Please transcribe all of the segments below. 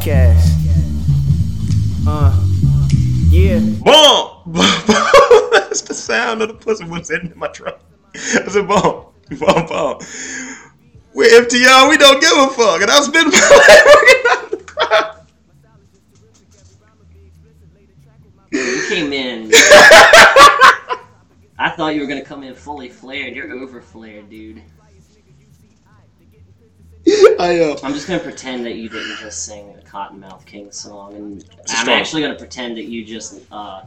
podcast. Uh, yeah. Boom! Boom! That's the sound of the pussy was hitting in my truck. I said, boom, boom, boom. We're FTR, we don't give a fuck. And I spent my life working out the crowd. You came in. I thought you were gonna come in fully flared. You're over flared, dude. I, uh, I'm just gonna pretend that you didn't just sing a Cottonmouth King song, and I'm strong. actually gonna pretend that you just uh,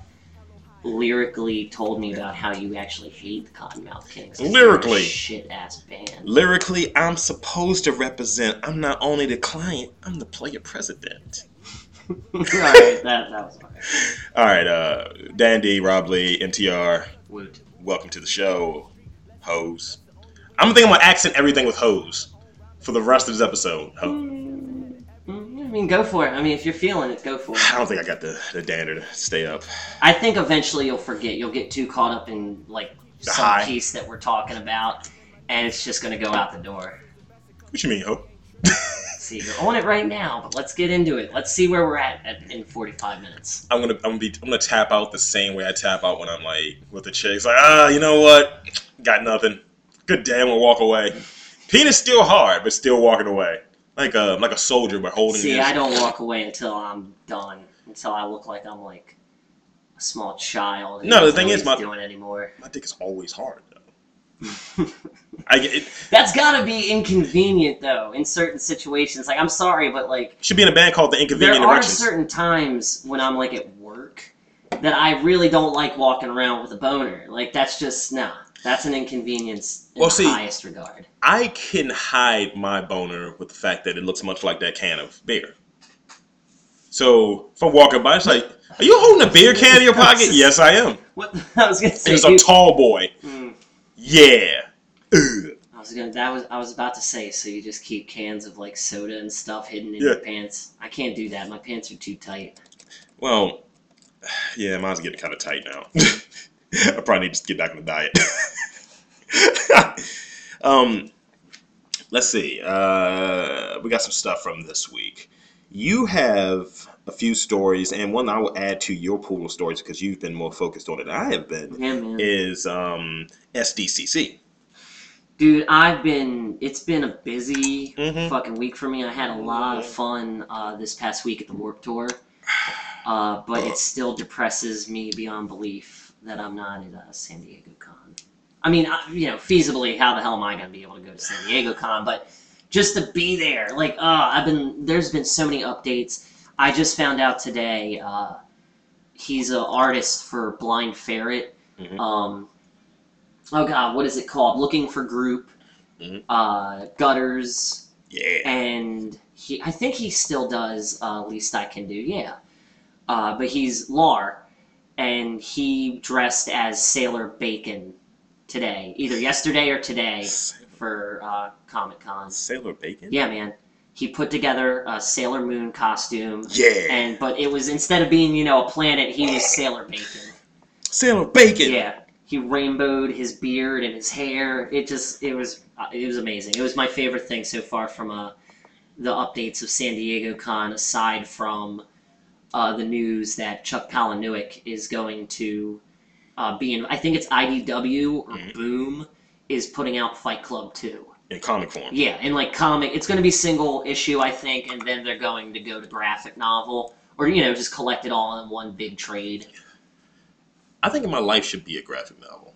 lyrically told me about how you actually hate the Cottonmouth Kings. 'cause they're a Lyrically. shit ass band. lyrically, I'm supposed to represent, I'm not only the client, I'm the player president. Alright, that, that was fine. All right, uh, Dandy, Rob Lee, MTR, Woot. welcome to the show, hose. I'm gonna think I'm gonna accent everything with hose for the rest of this episode. Mm, I mean, go for it. I mean, if you're feeling it, go for it. I don't think I got the, the dander to stay up. I think eventually you'll forget. You'll get too caught up in like some piece that we're talking about, and it's just gonna go out the door. What you mean, ho? See, you're on it right now, but let's get into it. Let's see where we're at, at in 45 minutes. I'm gonna I'm gonna be I'm gonna tap out the same way I tap out when I'm like with the chicks. Like, ah, you know what? Got nothing. Good damn, we'll walk away. Penis still hard, but still walking away. Like a like a soldier, but holding See, his. I don't walk away until I'm done. Until I look like I'm like a small child. No, the thing is, my- doing anymore. My dick is always hard though. I get it. That's gotta be inconvenient though in certain situations. Like, I'm sorry, but like. Should be in a band called the Inconvenient there Inconvenient are Erections. certain times when I'm like at work that I really don't like walking around with a boner. Like that's just nah. That's an inconvenience in Well, the see- highest regard. I can hide my boner with the fact that it looks much like that can of beer. So if I'm walking by, it's like, are you holding a beer can in your pocket? yes, I am. What I was gonna say. It's a tall boy. Mm, Yeah. Ugh. I was gonna. That was. I was about to say. So you just keep cans of like soda and stuff hidden in Yeah. your pants. I can't do that. My pants are too tight. Well, yeah, mine's getting kind of tight now. I probably need to get back on the diet. um, let's see. Uh, we got some stuff from this week. You have a few stories, and one I will add to your pool of stories because you've been more focused on it than I have been. Yeah, man. Is um, SDCC. Dude, I've been. It's been a busy Mhm. fucking week for me. I had a lot of fun uh, this past week at the Warped Tour, uh, but it still depresses me beyond belief that I'm not at uh, San Diego Con. I mean, I, you know, feasibly, how the hell am I going to be able to go to San Diego Con? But just to be there, like, uh, I've been. There's been so many updates. I just found out today. Uh, he's an artist for Blind Ferret. Mhm. Um, oh god, what is it called? Looking for Group, Mhm. uh, Gutters, Yeah. and he. I think he still does. Uh, Least I Can Do. Yeah, uh, but he's Lar, and he dressed as Sailor Bacon today, either yesterday or today for uh, Comic Con. Sailor Bacon. Yeah, man. He put together a Sailor Moon costume, Yeah. and but it was instead of being you know a planet, he was Sailor Bacon. Sailor Bacon. Yeah, he rainbowed his beard and his hair. It just it was uh, it was amazing. It was my favorite thing so far from uh, the updates of San Diego Con, aside from uh, the news that Chuck Palahniuk is going to uh, be in. I think it's IDW or Mhm. Boom is putting out Fight Club two. In comic form. Yeah, in like comic, it's going to be single issue, I think, and then they're going to go to graphic novel or you know just collect it all in one big trade. I think my life should be a graphic novel.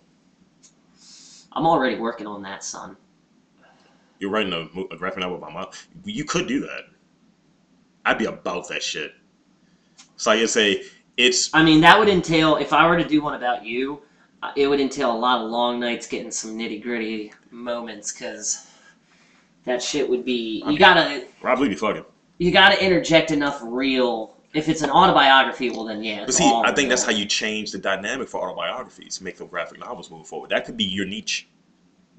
I'm already working on that, son. You're writing a, a graphic novel about my. You could do that. I'd be about that shit. So I just say it's I mean, that would entail if I were to do one about you, uh, it would entail a lot of long nights getting some nitty gritty moments because that shit would be. You gotta Rob Lee be fucking. you gotta interject enough real. If it's an autobiography, well then yeah. But see, I think that's how you change the dynamic for autobiographies, make the graphic novels move forward. That could be your niche.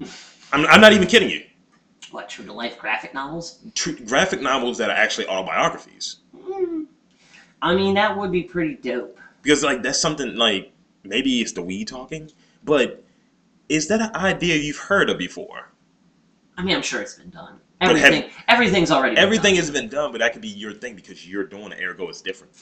I'm, I'm not even kidding you. what true to life graphic novels. True, graphic novels that are actually autobiographies, Mm. I mean, that would be pretty dope. Because like that's something like maybe it's the weed talking, but is that an idea you've heard of before? I mean, I'm sure it's been done. Everything, have, everything's already. everything done. has been done, but that could be your thing because you're doing it. Ergo, it's different.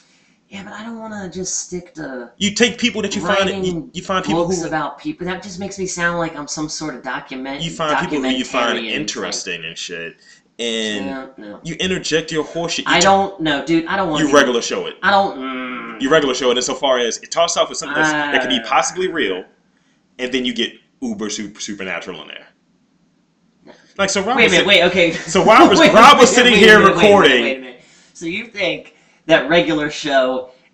Yeah, but I don't want to just stick to. You take people that you find. You, you find people books who, about people. That just makes me sound like I'm some sort of document. You find people who you find interesting and shit, and no, no. you interject your horseshit. You I don't know, dude. I don't want. You regular show it. I don't. Mm. You regular show it insofar as it tosses off with something uh, that could be ah. possibly real, and then you get uber super, supernatural in there. Like so, Rob wait a minute, wait, okay. So Rob was, wait, Rob was wait, sitting wait, here recording. So you think that regular show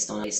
stories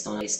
stories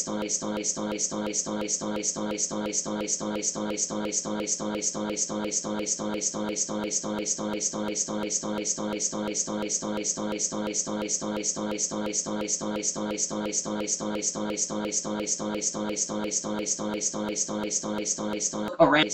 Alright.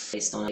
Based on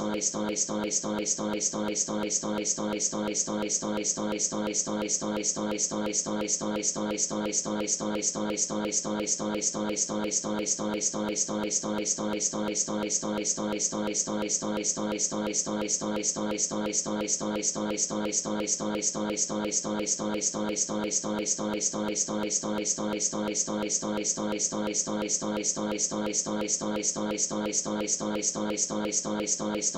stories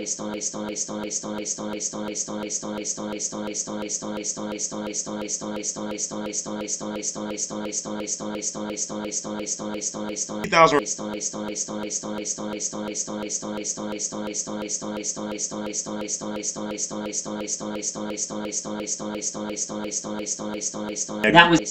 st that was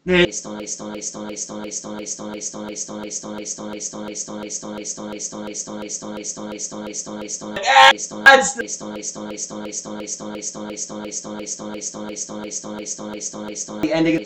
ending.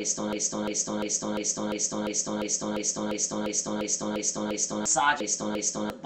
estona estona estona estona estona estona estona estona estona estona estona estona estona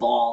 Ball.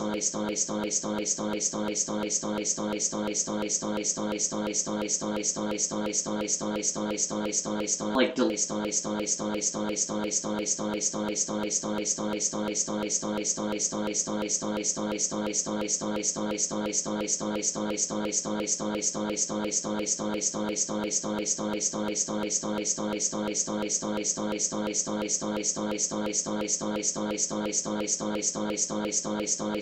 like delay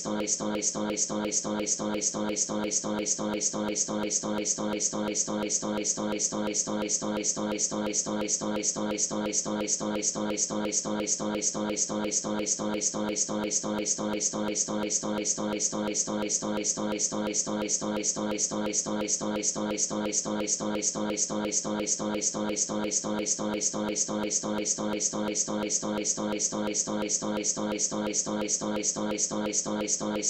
stories stories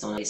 stories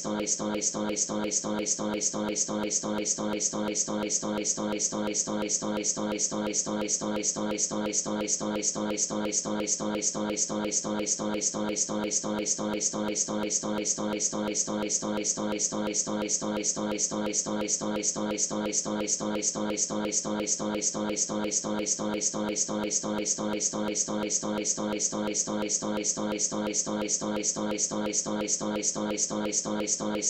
stories stories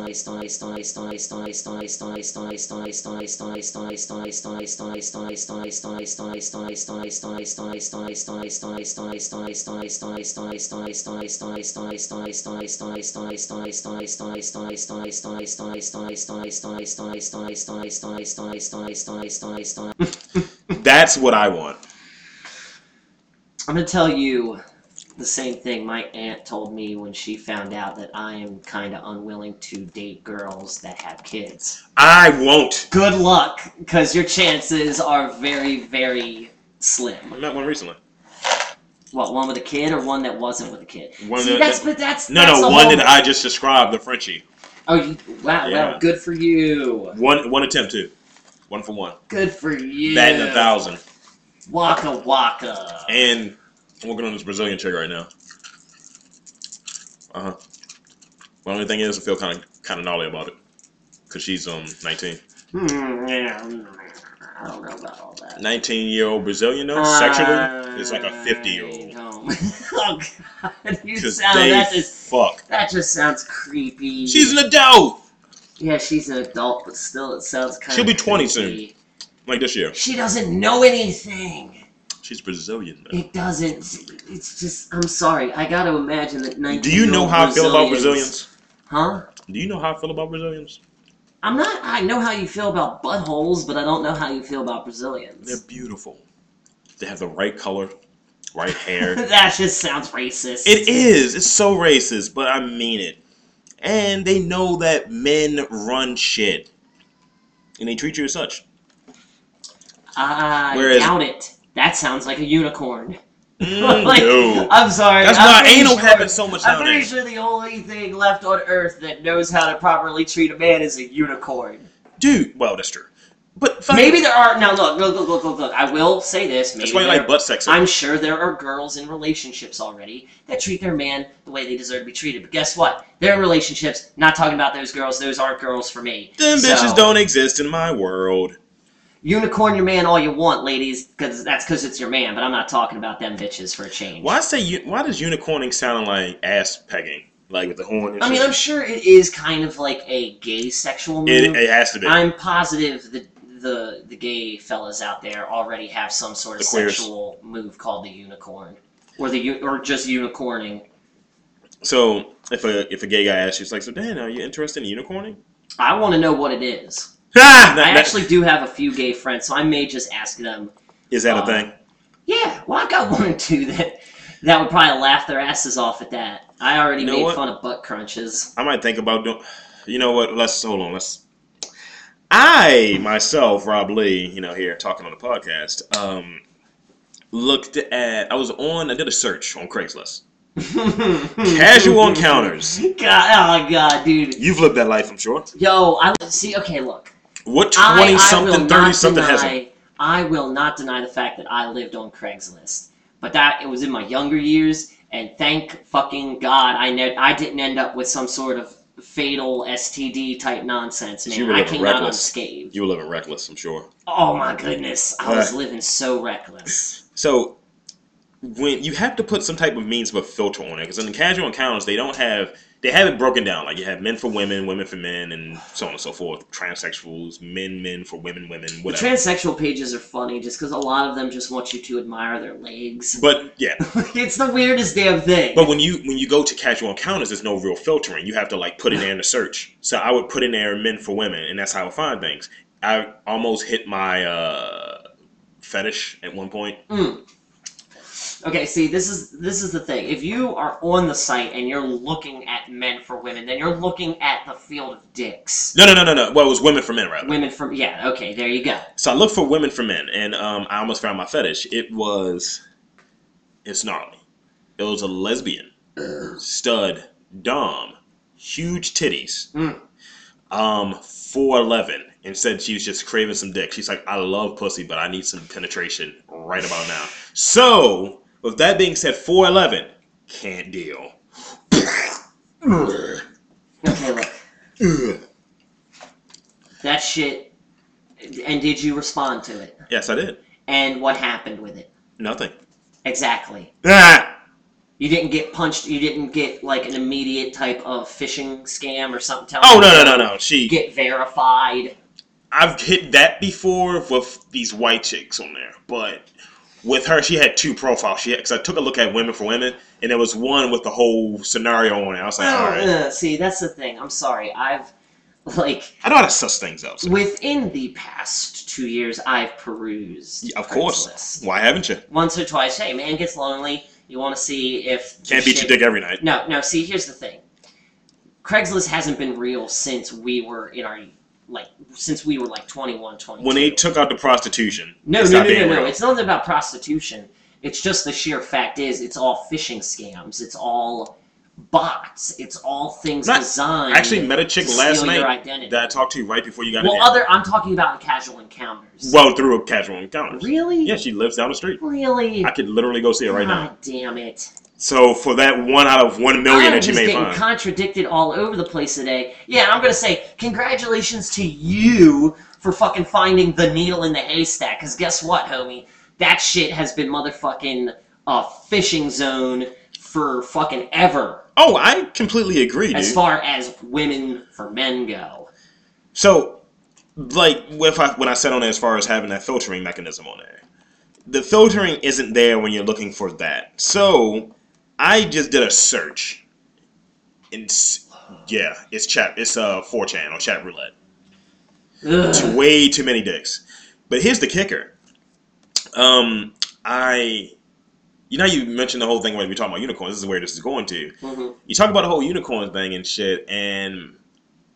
That's what I want. I'm gonna tell you the same thing my aunt told me when she found out that I am kind of unwilling to date girls that have kids. I won't. Good luck, because your chances are very, very slim. I met one recently. What, one with a kid or one that wasn't with a kid? One See, that- that's, but that's, No, that's no, one that I just described, the Frenchie. Oh, you, wow, Yeah. wow, good for you. One, one attempt too. One for one. Good for you. Batting a thousand. Waka waka. And I'm working on this Brazilian chick right now. Uh huh. The only thing is, I feel kind of kind of gnarly about it, cause she's um 19. Hmm, yeah, I don't know about all that. 19 year old Brazilian though, Uh, sexually, it's like a 50 year old. No. oh god, you sound that just fuck. that just sounds creepy. She's an adult. yeah, she's an adult, but still, it sounds kind. Of She'll be 20 creepy. Like this year. She doesn't know anything. She's Brazilian, man. It doesn't. It's just. I'm sorry. I got to imagine that 19. Do you know how I feel about Brazilians? Huh? Do you know how I feel about Brazilians? I'm not. I know how you feel about buttholes, but I don't know how you feel about Brazilians. They're beautiful. They have the right color, right hair. that just sounds racist. It is. It's so racist, but I mean it. And they know that men run shit. And they treat you as such. I Whereas- doubt it. That sounds like a unicorn. Mm, Like, no. I'm sorry. That's I'm why anal sure- happens so much I'm pretty sure the only thing left on Earth that knows how to properly treat a man is a unicorn. Dude, well, that's true. But Maybe there are. Now look, look, look, look, look, look. I will say this. Maybe That's why you like butt sex. I'm sure there are girls in relationships already that treat their man the way they deserve to be treated. But guess what? They're in relationships. Not talking about those girls. Those aren't girls for me. Them So- bitches don't exist in my world. Unicorn your man all you want, ladies, because that's because it's your man. But I'm not talking about them bitches for a change. Why say why does unicorning sound like ass pegging? Like with the horn I mean. I'm sure it is kind of like a gay sexual move. it, it has to be. I'm positive the the the gay fellas out there already have some sort of sexual move called the unicorn, or the or just unicorning. so if a if a gay guy asks you, it's like, so Dan, are you interested in unicorning? I want to know what it is. Ah, that, I that- actually do have a few gay friends, so I may just ask them. is that a uh, thing? Yeah, well, I've got one or two that that would probably laugh their asses off at that. I already You know made what? fun of butt crunches. I might think about doing. You know what? Let's hold on. Let's. I myself, Rob Lee, you know, here talking on the podcast, um, looked at. I was on. I did a search on Craigslist. Casual encounters. God, oh god, dude. You've lived that life, I'm sure. Yo, I see. Okay, look. What I twenty something, thirty something hasn't? I will not deny the fact that I lived on Craigslist, but that it was in my younger years, and thank fucking God I ne- I didn't end up with some sort of fatal STD type nonsense, man. I came out unscathed. You were living reckless, I'm sure. Oh my goodness, I was living so reckless. So when you have to put some type of means of a filter on it, because in the casual encounters they don't have they have it broken down. Like you have men for women, women for men, and so on and so forth. Transsexuals, men, men for women, women, The transsexual pages are funny just because a lot of them just want you to admire their legs. but yeah, it's the weirdest damn thing. but when you when you go to casual encounters, there's no real filtering. You have to like put it there in the search. So I would put in there men for women, and that's how I find things. I almost hit my uh, fetish at one point. Mm. Okay, see, this is this is the thing. If you are on the site and you're looking at men for women, then you're looking at the field of dicks. No, no, no, no, no. Well, it was women for men right? Women for yeah. Okay, there you go. So I looked for women for men, and um, I almost found my fetish. It was, it's gnarly. It was a lesbian, stud, dom, huge titties, Mm. um, four eleven, and said she was just craving some dick. She's like, I love pussy, but I need some penetration right about now. So, with that being said, four eleven can't deal. Okay, look, that shit. And did you respond to it? yes, I did. And what happened with it? Nothing. Exactly. Ah, You didn't get punched. You didn't get like an immediate type of phishing scam or something. telling Oh you no no no no. She Get verified. I've hit that before with these white chicks on there, but with her, she had two profiles. She because I took a look at Women for Women, and there was one with the whole scenario on it. I was like, all right, Uh, see, that's the thing. I'm sorry. I've like I know how to suss things out. so- within the past two years, I've perused. Yeah, of course. Craigslist. Why haven't you? Once or twice. Hey, man gets lonely. You want to see if Can't beat your dick every night. No, no. See, here's the thing. Craigslist hasn't been real since we were in our like since we were like 21, 22. When they took out the prostitution, no, no, no, no, no. It's nothing about prostitution. It's just the sheer fact is it's all phishing scams. It's all bots. It's all things Not- designed. I actually met a chick last night that I talked to you right before you got well, in other I'm talking about casual encounters. Well, through a casual encounter. really? Yeah, she lives down the street. Really? I could literally go see her right now. God damn it. So for that one out of one million I'm that you just may getting find, contradicted all over the place today. Yeah, I'm gonna say congratulations to you for fucking finding the needle in the haystack. Cause guess what, homie? That shit has been motherfucking a fishing zone for fucking ever, oh, I completely agree, dude. as far as women for men go. So, like, if I when I said on there as far as having that filtering mechanism on there, the filtering isn't there when you're looking for that. So, I just did a search. And yeah, it's chat. It's uh 4chan or chat roulette. Ugh. Way too many dicks. But here's the kicker. Um, I, you know, you mentioned the whole thing when we talking about unicorns. This is where this is going to. Mhm. You talk about the whole unicorn thing and shit, and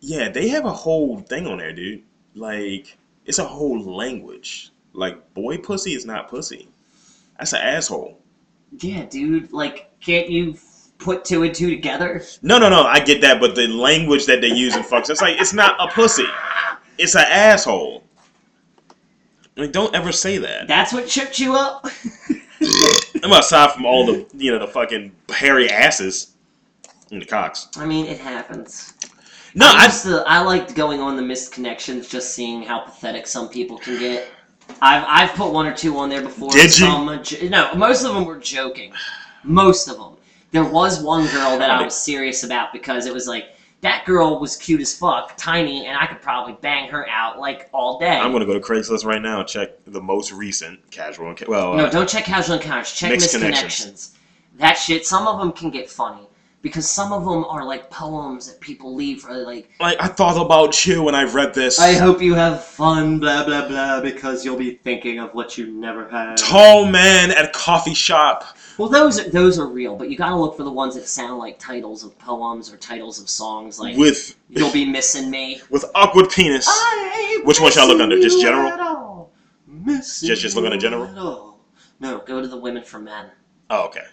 yeah, they have a whole thing on there, dude. Like, it's a whole language. Like, boy pussy is not pussy. That's an asshole. Yeah, dude. Like, can't you put two and two together? No, no, no. I get that, but the language that they use in fucks, it's like it's not a pussy. It's an asshole. Like, don't ever say that. That's what tripped you up. I'm aside from all the you know the fucking hairy asses and the cocks. I mean, it happens. No, I I used I liked going on the missed connections, just seeing how pathetic some people can get. I've I've put one or two on there before. Did you? Some, no, most of them were joking. Most of them. There was one girl that I was serious about because it was like that girl was cute as fuck, tiny, and I could probably bang her out like all day. I'm gonna go to Craigslist right now and check the most recent casual. enca- Well, No, uh, don't check casual encounters. Check misconnections. connections. That shit. Some of them can get funny because some of them are like poems that people leave for like. like I thought about you when I read this. I hope you have fun, blah blah blah, because you'll be thinking of what you never had. Tall man at coffee shop. Well, those are, those are real, but you gotta look for the ones that sound like titles of poems or titles of songs, like with "You'll be missing me." with awkward penis. Which one should I look under? Just general? Missing Just- just look under general? No, go to the women for men. Oh, okay.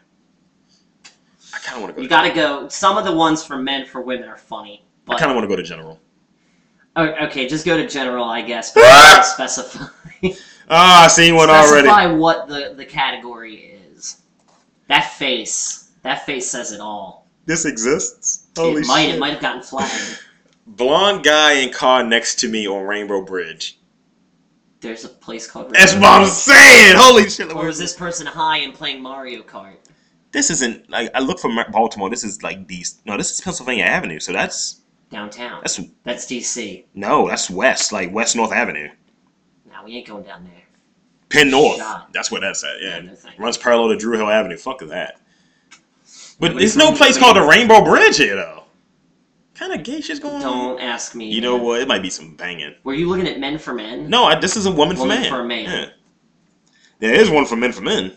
I kind of want to go. You to gotta go. Some of the ones for men for women are funny, I kind of want to go to general. Oh, okay, just go to general, I guess. But specify Ah, I seen one already. specify what the the category is. That face, that face says it all. This exists. Holy it might shit. it might have gotten flagged. Blonde guy in car next to me on Rainbow Bridge. There's a place called. That's what I'm saying. Holy shit. Or is this person high and playing Mario Kart? This isn't like I look for Mar- Baltimore. This is like these. No, this is Pennsylvania Avenue. So that's Downtown. that's That's DC. no, that's west, like West North Avenue. Now we ain't going down there. Penn North. Shot. That's where that's at. Yeah, thanks. runs parallel to Druid Hill Avenue. Fuck that. But there's no place called the Rainbow Bridge here though. Kind of gay shit's going on. Don't ask me. You know what? It might be some banging. Were you looking at Men for Men? No, I, this is a woman, Woman for man. for a man. Yeah. There is one for men for men.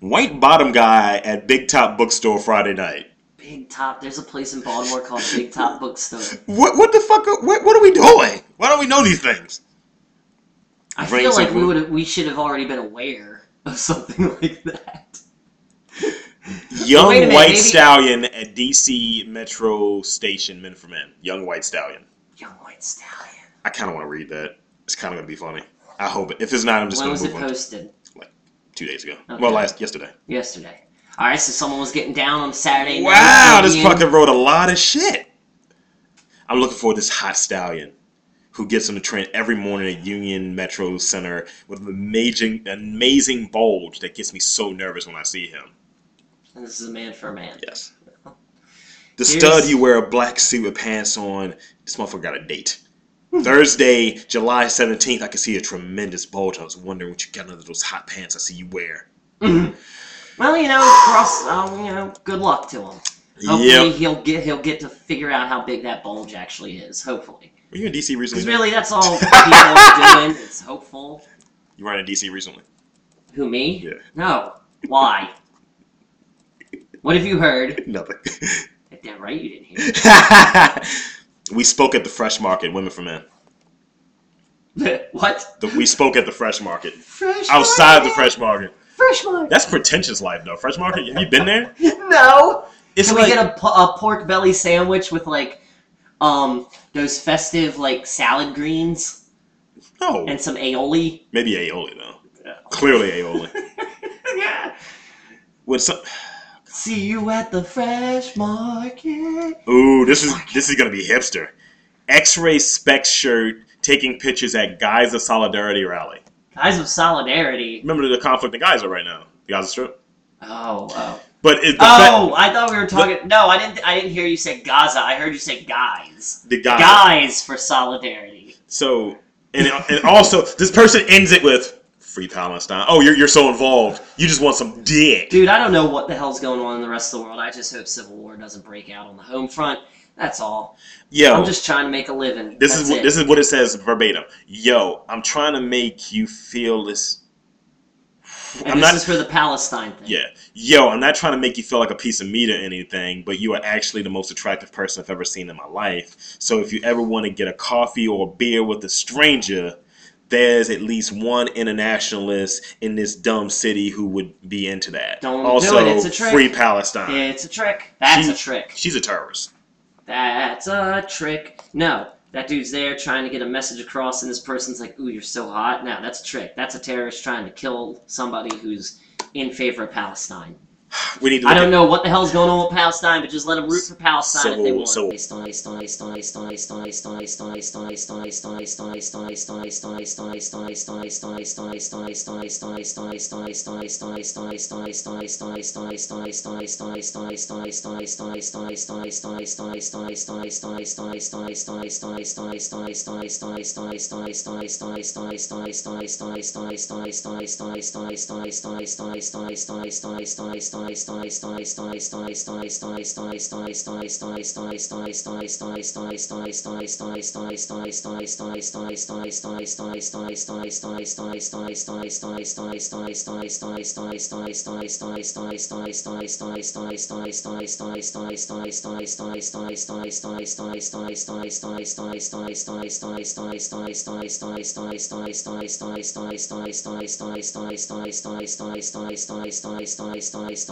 White bottom guy at Big Top Bookstore Friday night. Big Top. There's a place in Baltimore called Big Top Bookstore. What what the fuck? What, what are we doing? Why don't we know these things? I feel like we would we should have already been aware of something like that. Young minute, white maybe- stallion at DC Metro Station, Men for Men. Young white stallion. Young White Stallion. I kind of want to read that. It's kind of gonna be funny. I hope it. If it's not, I'm just when gonna move on. When was it posted? Two days ago. Okay. Well, last yesterday. Yesterday. All right, so someone was getting down on Saturday. night, Wow, this fucking wrote a lot of shit. I'm looking for this hot stallion who gets on the train every morning at Union Metro Center with an amazing, amazing bulge that gets me so nervous when I see him. And this is a man for a man. Yes. The Here's- stud you wear a black suit with pants on. This motherfucker got a date. Thursday, July 17th, I can see a tremendous bulge. I was wondering what you got under those hot pants I see you wear. Well, you know, cross. Um, you know, good luck to him. Hopefully, Yep. he'll get he'll get to figure out how big that bulge actually is. Hopefully, Were you in DC recently? because really, that's all people are doing. It's hopeful. You were in DC recently. Who me? Yeah. No. Why? what have you heard? Nothing. Damn right, you didn't hear. we spoke at the Fresh Market, Women for Men. what? The, we spoke at the Fresh Market. Fresh Outside the. Fresh Market. Fresh market. That's pretentious life, though. Fresh Market, have you been there? No. It's Can like, we get a, a pork belly sandwich with like, um, those festive like salad greens no, and some aioli? maybe aioli, though. Yeah. Clearly aioli. yeah. With some, See you at the fresh market. ooh, this is this is gonna be hipster. X-ray spec shirt, taking pictures at Guys of Solidarity rally. Guys of solidarity. Remember the conflict in Gaza right now, the Gaza Strip. Oh, oh. But it, the Oh, I thought we were talking. No, I didn't. I didn't hear you say Gaza. I heard you say guys. the guys. Guys for solidarity. So, and, and also, this person ends it with "Free Palestine." Oh, you're you're so involved. You just want some dick. Dude, I don't know what the hell's going on in the rest of the world. I just hope civil war doesn't break out on the home front. That's all. Yo, I'm just trying to make a living. this That's is what this is what it says verbatim. Yo, I'm trying to make you feel this. And I'm not. is for the Palestine thing. Yeah, yo, I'm not trying to make you feel like a piece of meat or anything, but you are actually the most attractive person I've ever seen in my life. So if you ever want to get a coffee or a beer with a stranger, there's at least one internationalist in this dumb city who would be into that. Don't do also, it, it's a trick. free Palestine. It's a trick. That's She- a trick. She's a terrorist. That's a trick. No, that dude's there trying to get a message across, and this person's like, "Ooh, you're so hot." Now, that's a trick. That's a terrorist trying to kill somebody who's in favor of Palestine we need. To I don't know what the hell's going on with Palestine, but just let them root for Palestine if they want. Civil. stories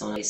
stories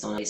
stories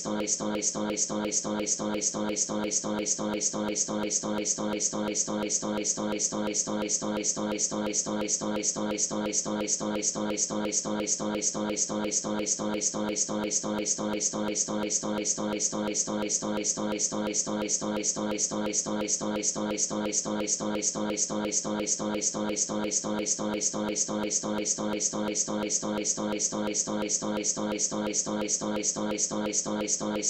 stories stories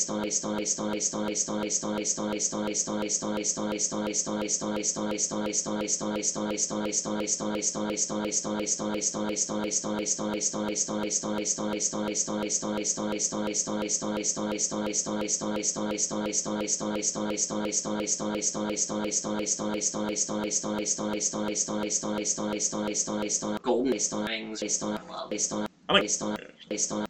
stories Golden Stings, love. I like. Have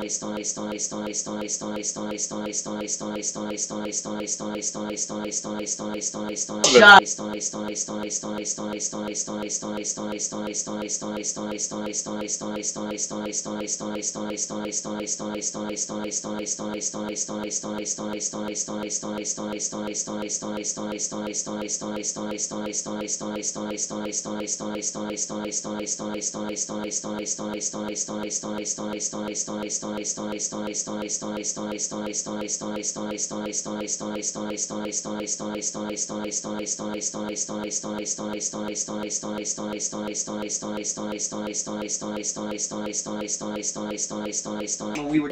When we were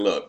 Look.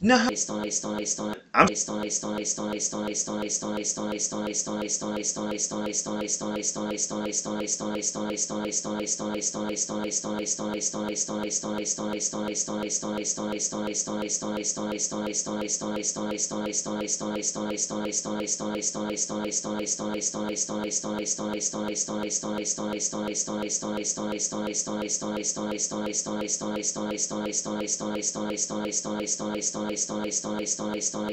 No. I'm based on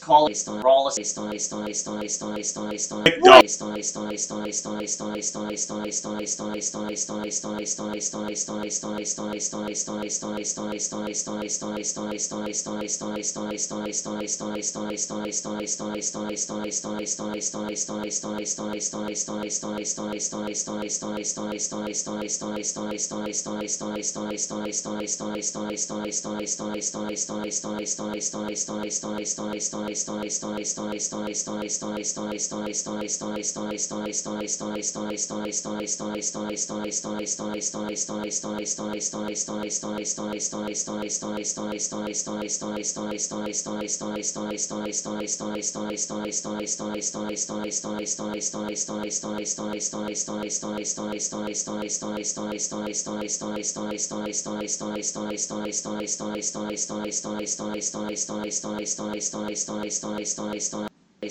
call policy stories See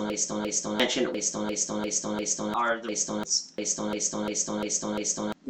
on based on based on based on based on based on based on based on based on based on based on based on based on based on based on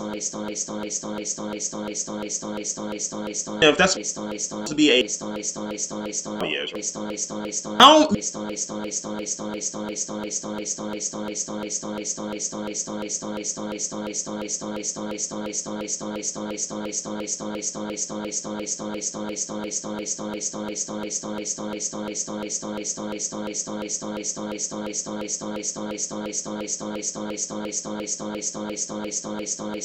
if that's to be a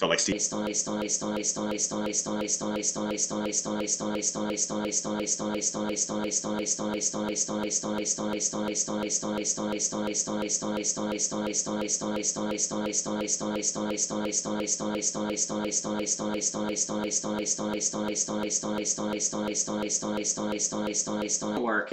Felt like Steve. work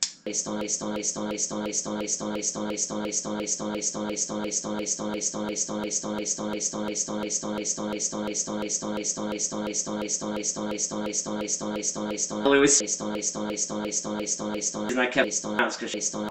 I kept because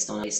stories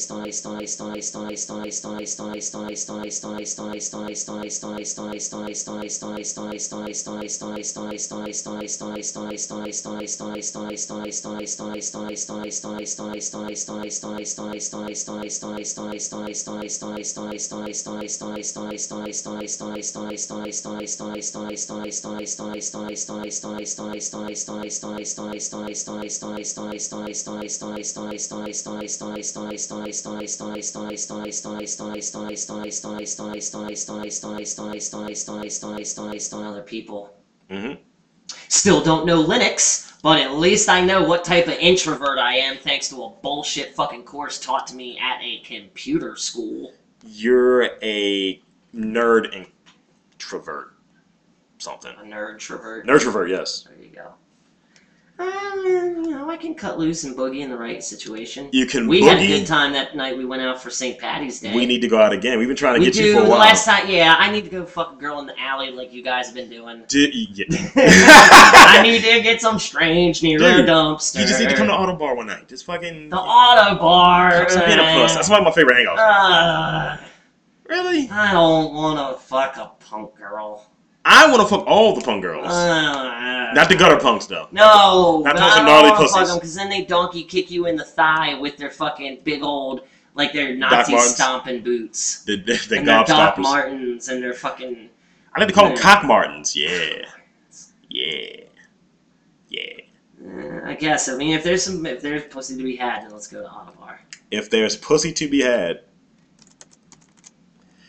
stories other people. Mhm. Still don't know Linux, but at least I know what type of introvert I am thanks to a bullshit fucking course taught to me at a computer school. You're a nerd introvert. Something. A nerd introvert. Nerdtrovert, yes. There you go. Um, you know, I can cut loose and boogie in the right situation. You can We boogie. had a good time that night we went out for St. Patty's Day. We need to go out again. We've been trying to We get do. you for a while. last time, yeah, I need to go fuck a girl in the alley like you guys have been doing. Dude, you, I need to get some strange near Dude, the dumpster. you just need to come to Auto Bar one night. Just fucking. the Ottobar. A puss. That's one of my favorite hangouts. Uh, really? I don't want to fuck a punk girl. I want to fuck all the punk girls. Uh, Not the gutter punks, though. No, Not those I gnarly don't want pussies. because then they donkey kick you in the thigh with their fucking big old, like their Nazi stomping boots. The, the, the and their Doc. Martens and their fucking. I like to call them cock martins. Yeah. Yeah. Yeah. Uh, I guess. I mean, if there's some, if there's pussy to be had, then let's go to Ottobar. If there's pussy to be had.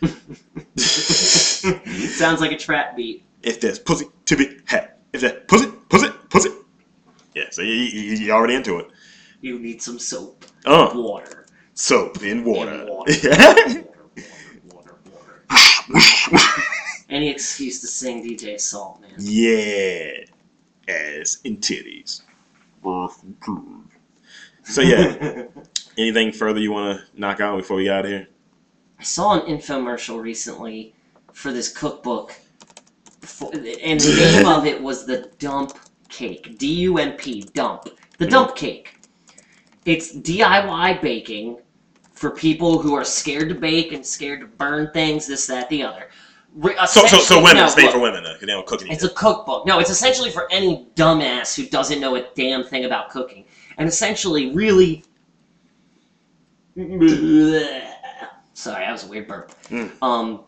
Sounds like a trap beat. If there's pussy to be had. If there's pussy, pussy, pussy. Yeah, so you, you, you're already into it. You need some soap, Uh, water, soap in water. In water. water, water, water, water. Any excuse to sing DJ Assault, man. yeah. Ass and titties. So yeah, anything further you want to knock out before we get out of here? I saw an infomercial recently for this cookbook, for, and the name of it was the Dump Cake. D U M P, Dump. The Dump Cake. It's DIY baking for people who are scared to bake and scared to burn things, this, that, the other. So, so, so women, it's made for women, though, 'cause they don't cook anything. It's a cookbook. No, it's essentially for any dumbass who doesn't know a damn thing about cooking. And essentially, really. Sorry, that was a weird burp. Mm. Um,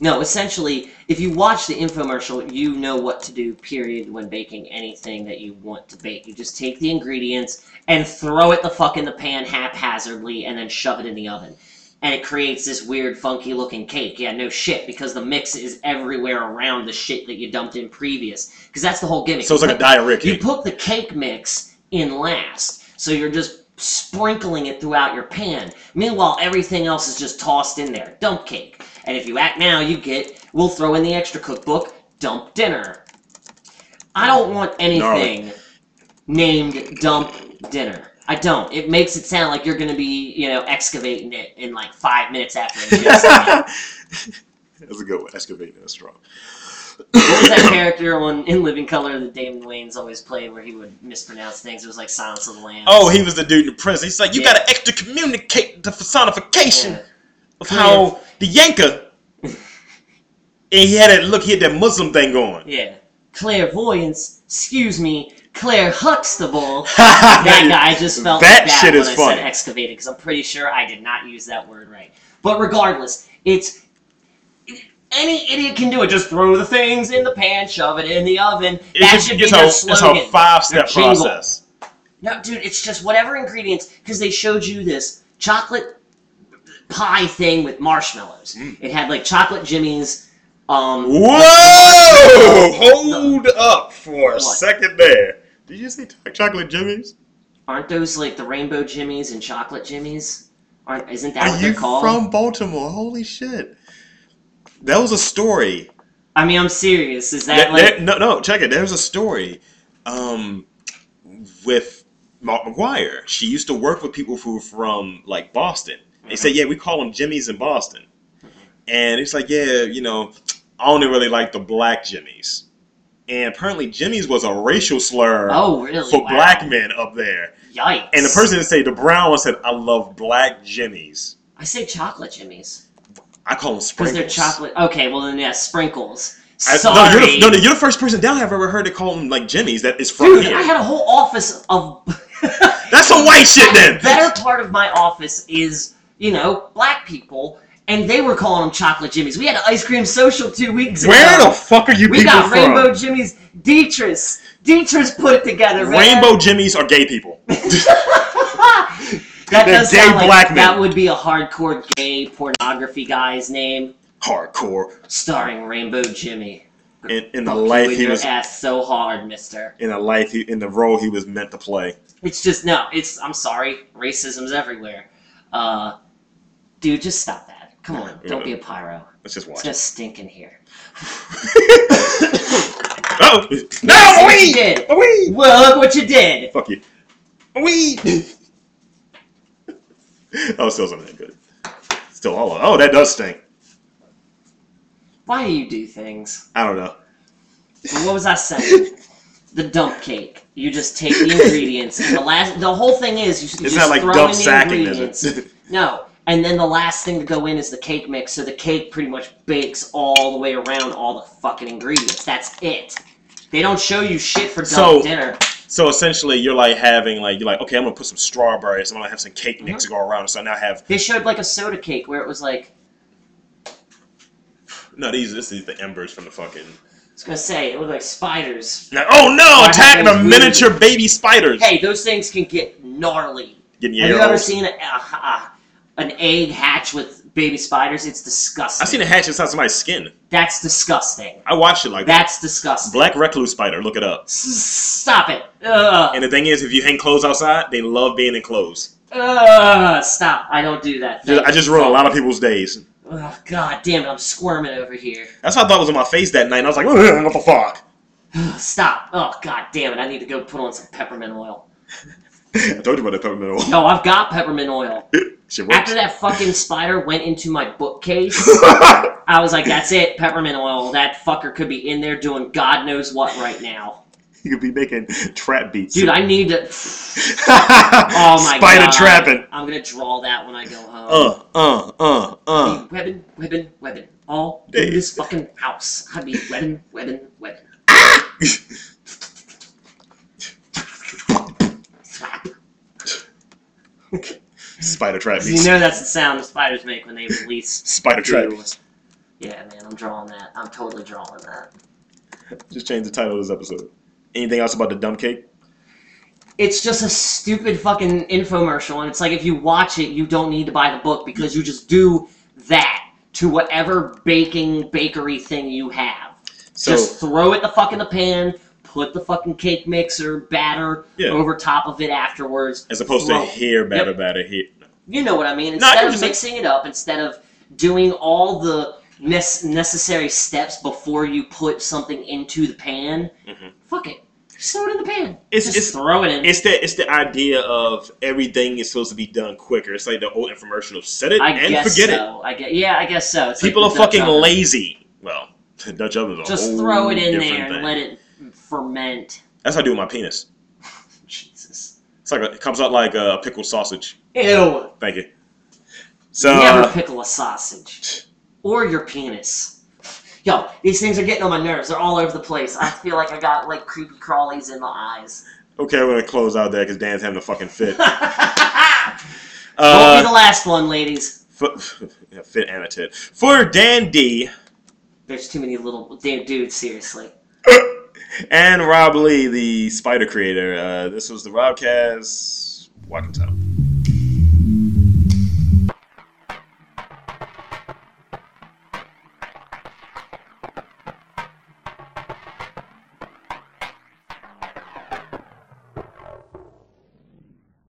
no, essentially, if you watch the infomercial, you know what to do, period, when baking anything that you want to bake. You just take the ingredients and throw it the fuck in the pan haphazardly and then shove it in the oven. And it creates this weird, funky looking cake. Yeah, no shit, because the mix is everywhere around the shit that you dumped in previous. Because that's the whole gimmick. so it's You like a diarrhea you put the cake mix in last, so you're just sprinkling it throughout your pan. Meanwhile, everything else is just tossed in there. Dump cake. And if you act now, you get, we'll throw in the extra cookbook, dump dinner. I don't want anything named dump dinner. I don't. It makes it sound like you're gonna be, you know, excavating it in like five minutes after it just That's a good one. Excavating is strong. What was that character on in Living Color that Damon Wayans always played where he would mispronounce things? It was like Silence of the Lambs. Oh, he was the dude in the prison. He's like, you Yeah. gotta extra communicate the personification Yeah. of how the Yanker. and he had that look, he had that Muslim thing going. Yeah. Clairvoyance, excuse me, Claire Huxtable. that guy just felt That like that shit is I funny. said excavated because I'm pretty sure I did not use that word right. But regardless, it's any idiot can do it. Just throw the things in the pan, shove it in the oven. It's, that just, should be a, their it's a five step process. No, dude, it's just whatever ingredients because they showed you this chocolate pie thing with marshmallows. Mm. It had like chocolate jimmies. Um, Whoa! Hold up for a What? second there. Did you say chocolate jimmies? aren't those like the rainbow jimmies and chocolate jimmies? Aren't isn't that Are what they're called? from Baltimore? Holy shit. That was a story. I mean, I'm serious. Is that There- like there- no, no, check it. There's a story um, with Mark McGuire. She used to work with people who were from like Boston. They Mm-hmm. said, yeah, we call them Jimmys in Boston. And it's like, yeah, you know, I only really like the black Jimmys. And apparently, Jimmy's was a racial slur oh really for Wow. black men up there. Yikes! And the person that said the brown one said, I love black Jimmys. I say chocolate jimmies I call them sprinkles. because they're chocolate. Okay, well then yeah, sprinkles. I- no, you're the, no, no, you're the first person down I've ever heard to call them like Jimmy's that is from Dude, here. I had a whole office of. That's some white shit then. The better part of my office is, you know, black people, and they were calling them chocolate jimmies. We had an ice cream social two weeks ago. Where the fuck are you people? We people got from? Rainbow Jimmy's. Deetris. Deetris put it together, man. Rainbow Jimmies are gay people. that They're does gay sound like black men. that would be a hardcore gay pornography guy's name, Hardcore. starring Rainbow Jimmy. In, in the Fuck you life with he your was ass so hard, Mister. in the life he, in the role he was meant to play. It's just no. It's I'm sorry. Racism's everywhere. Uh, dude, just stop that. Come on, don't be a pyro. Let's just It's watch gonna it. stink in here. oh See no! what you Weed! did. Weed! Well, look what you did. Fuck you. Weed! oh, still something good. Still all of Oh, that does stink. Why do you do things? I don't know. What was I saying? the dump cake. You just take the ingredients, and the last, the whole thing is you, you It's just not like throw dump in the sacking, ingredients. is it? No, and then the last thing to go in is the cake mix, so the cake pretty much bakes all the way around all the fucking ingredients. That's it. They don't show you shit for So- dinner. So essentially, you're like having like you're like okay, I'm gonna put some strawberries. I'm gonna have some cake Mm-hmm. mix to go around. So I now have They showed like a soda cake where it was like no these. This is the embers from the fucking. I was gonna say it looked like spiders. Now, oh no! I Attacking the miniature baby spiders. Hey, those things can get gnarly. Getting Have you ever seen a, a, a, an egg hatch with baby spiders? It's disgusting. I've seen a hatch inside somebody's skin. That's disgusting. I watched it like that. That's disgusting. Black recluse spider. Look it up. S- Stop it. Ugh. And the thing is, if you hang clothes outside, they love being in clothes. Ugh. Stop. I don't do that. I just ruined a lot of people's days. God damn it. I'm squirming over here. That's what I thought was on my face that night. And I was like, "Ugh, what the fuck? Stop. Oh, God damn it. I need to go put on some peppermint oil. I told you about that peppermint oil. No, I've got peppermint oil. After that fucking spider went into my bookcase, I was like, that's it, peppermint oil. That fucker could be in there doing God knows what right now. you could be making trap beats. Dude, I need to. oh my Spider god. Spider trapping. I'm gonna draw that when I go home. Uh, uh, uh, uh. Be webbing, webbing, webbing. All in this fucking house. I'd be webbing, webbing, webbing. Slap. Spider trap. You know that's the sound the spiders make when they release. Spider trap Yeah, man, I'm drawing that. I'm totally drawing that. Just change the title of this episode. Anything else about the dumb cake? It's just a stupid fucking infomercial, and it's like if you watch it, you don't need to buy the book because you just do that to whatever baking bakery thing you have. So, just throw it the fuck in the pan, put the fucking cake mixer batter Yeah. over top of it afterwards. as opposed throw- to here, batter, Yep. batter, here. You know what I mean? No, I Instead get of mixing it up, instead of doing all the nec- necessary steps before you put something into the pan, Mhm. fuck it. Just throw it in the pan. It's- Just it's- throw it in. It's the it's the idea of everything is supposed to be done quicker. It's like the old infomercial of set it I and guess forget it. so. I get. Yeah, I guess so. It's People the are fucking oven. lazy. Well, Dutch oven is a Just throw it in there and thing. let it ferment. That's how I do with my penis. Jesus. It's like a, it comes out like a pickled sausage. Ew. Thank you. So Never uh, pickle a sausage. Or your penis. Yo, these things are getting on my nerves. They're all over the place. I feel like I got like creepy crawlies in my eyes. okay, we're gonna close out there because Dan's having a fucking fit. Uh, be the last one, ladies. f- yeah, fit and a tit for Dan D There's too many little damn dudes. Seriously. And Rob Lee, the Spider creator. Uh, this was the Robcast. Welcome time.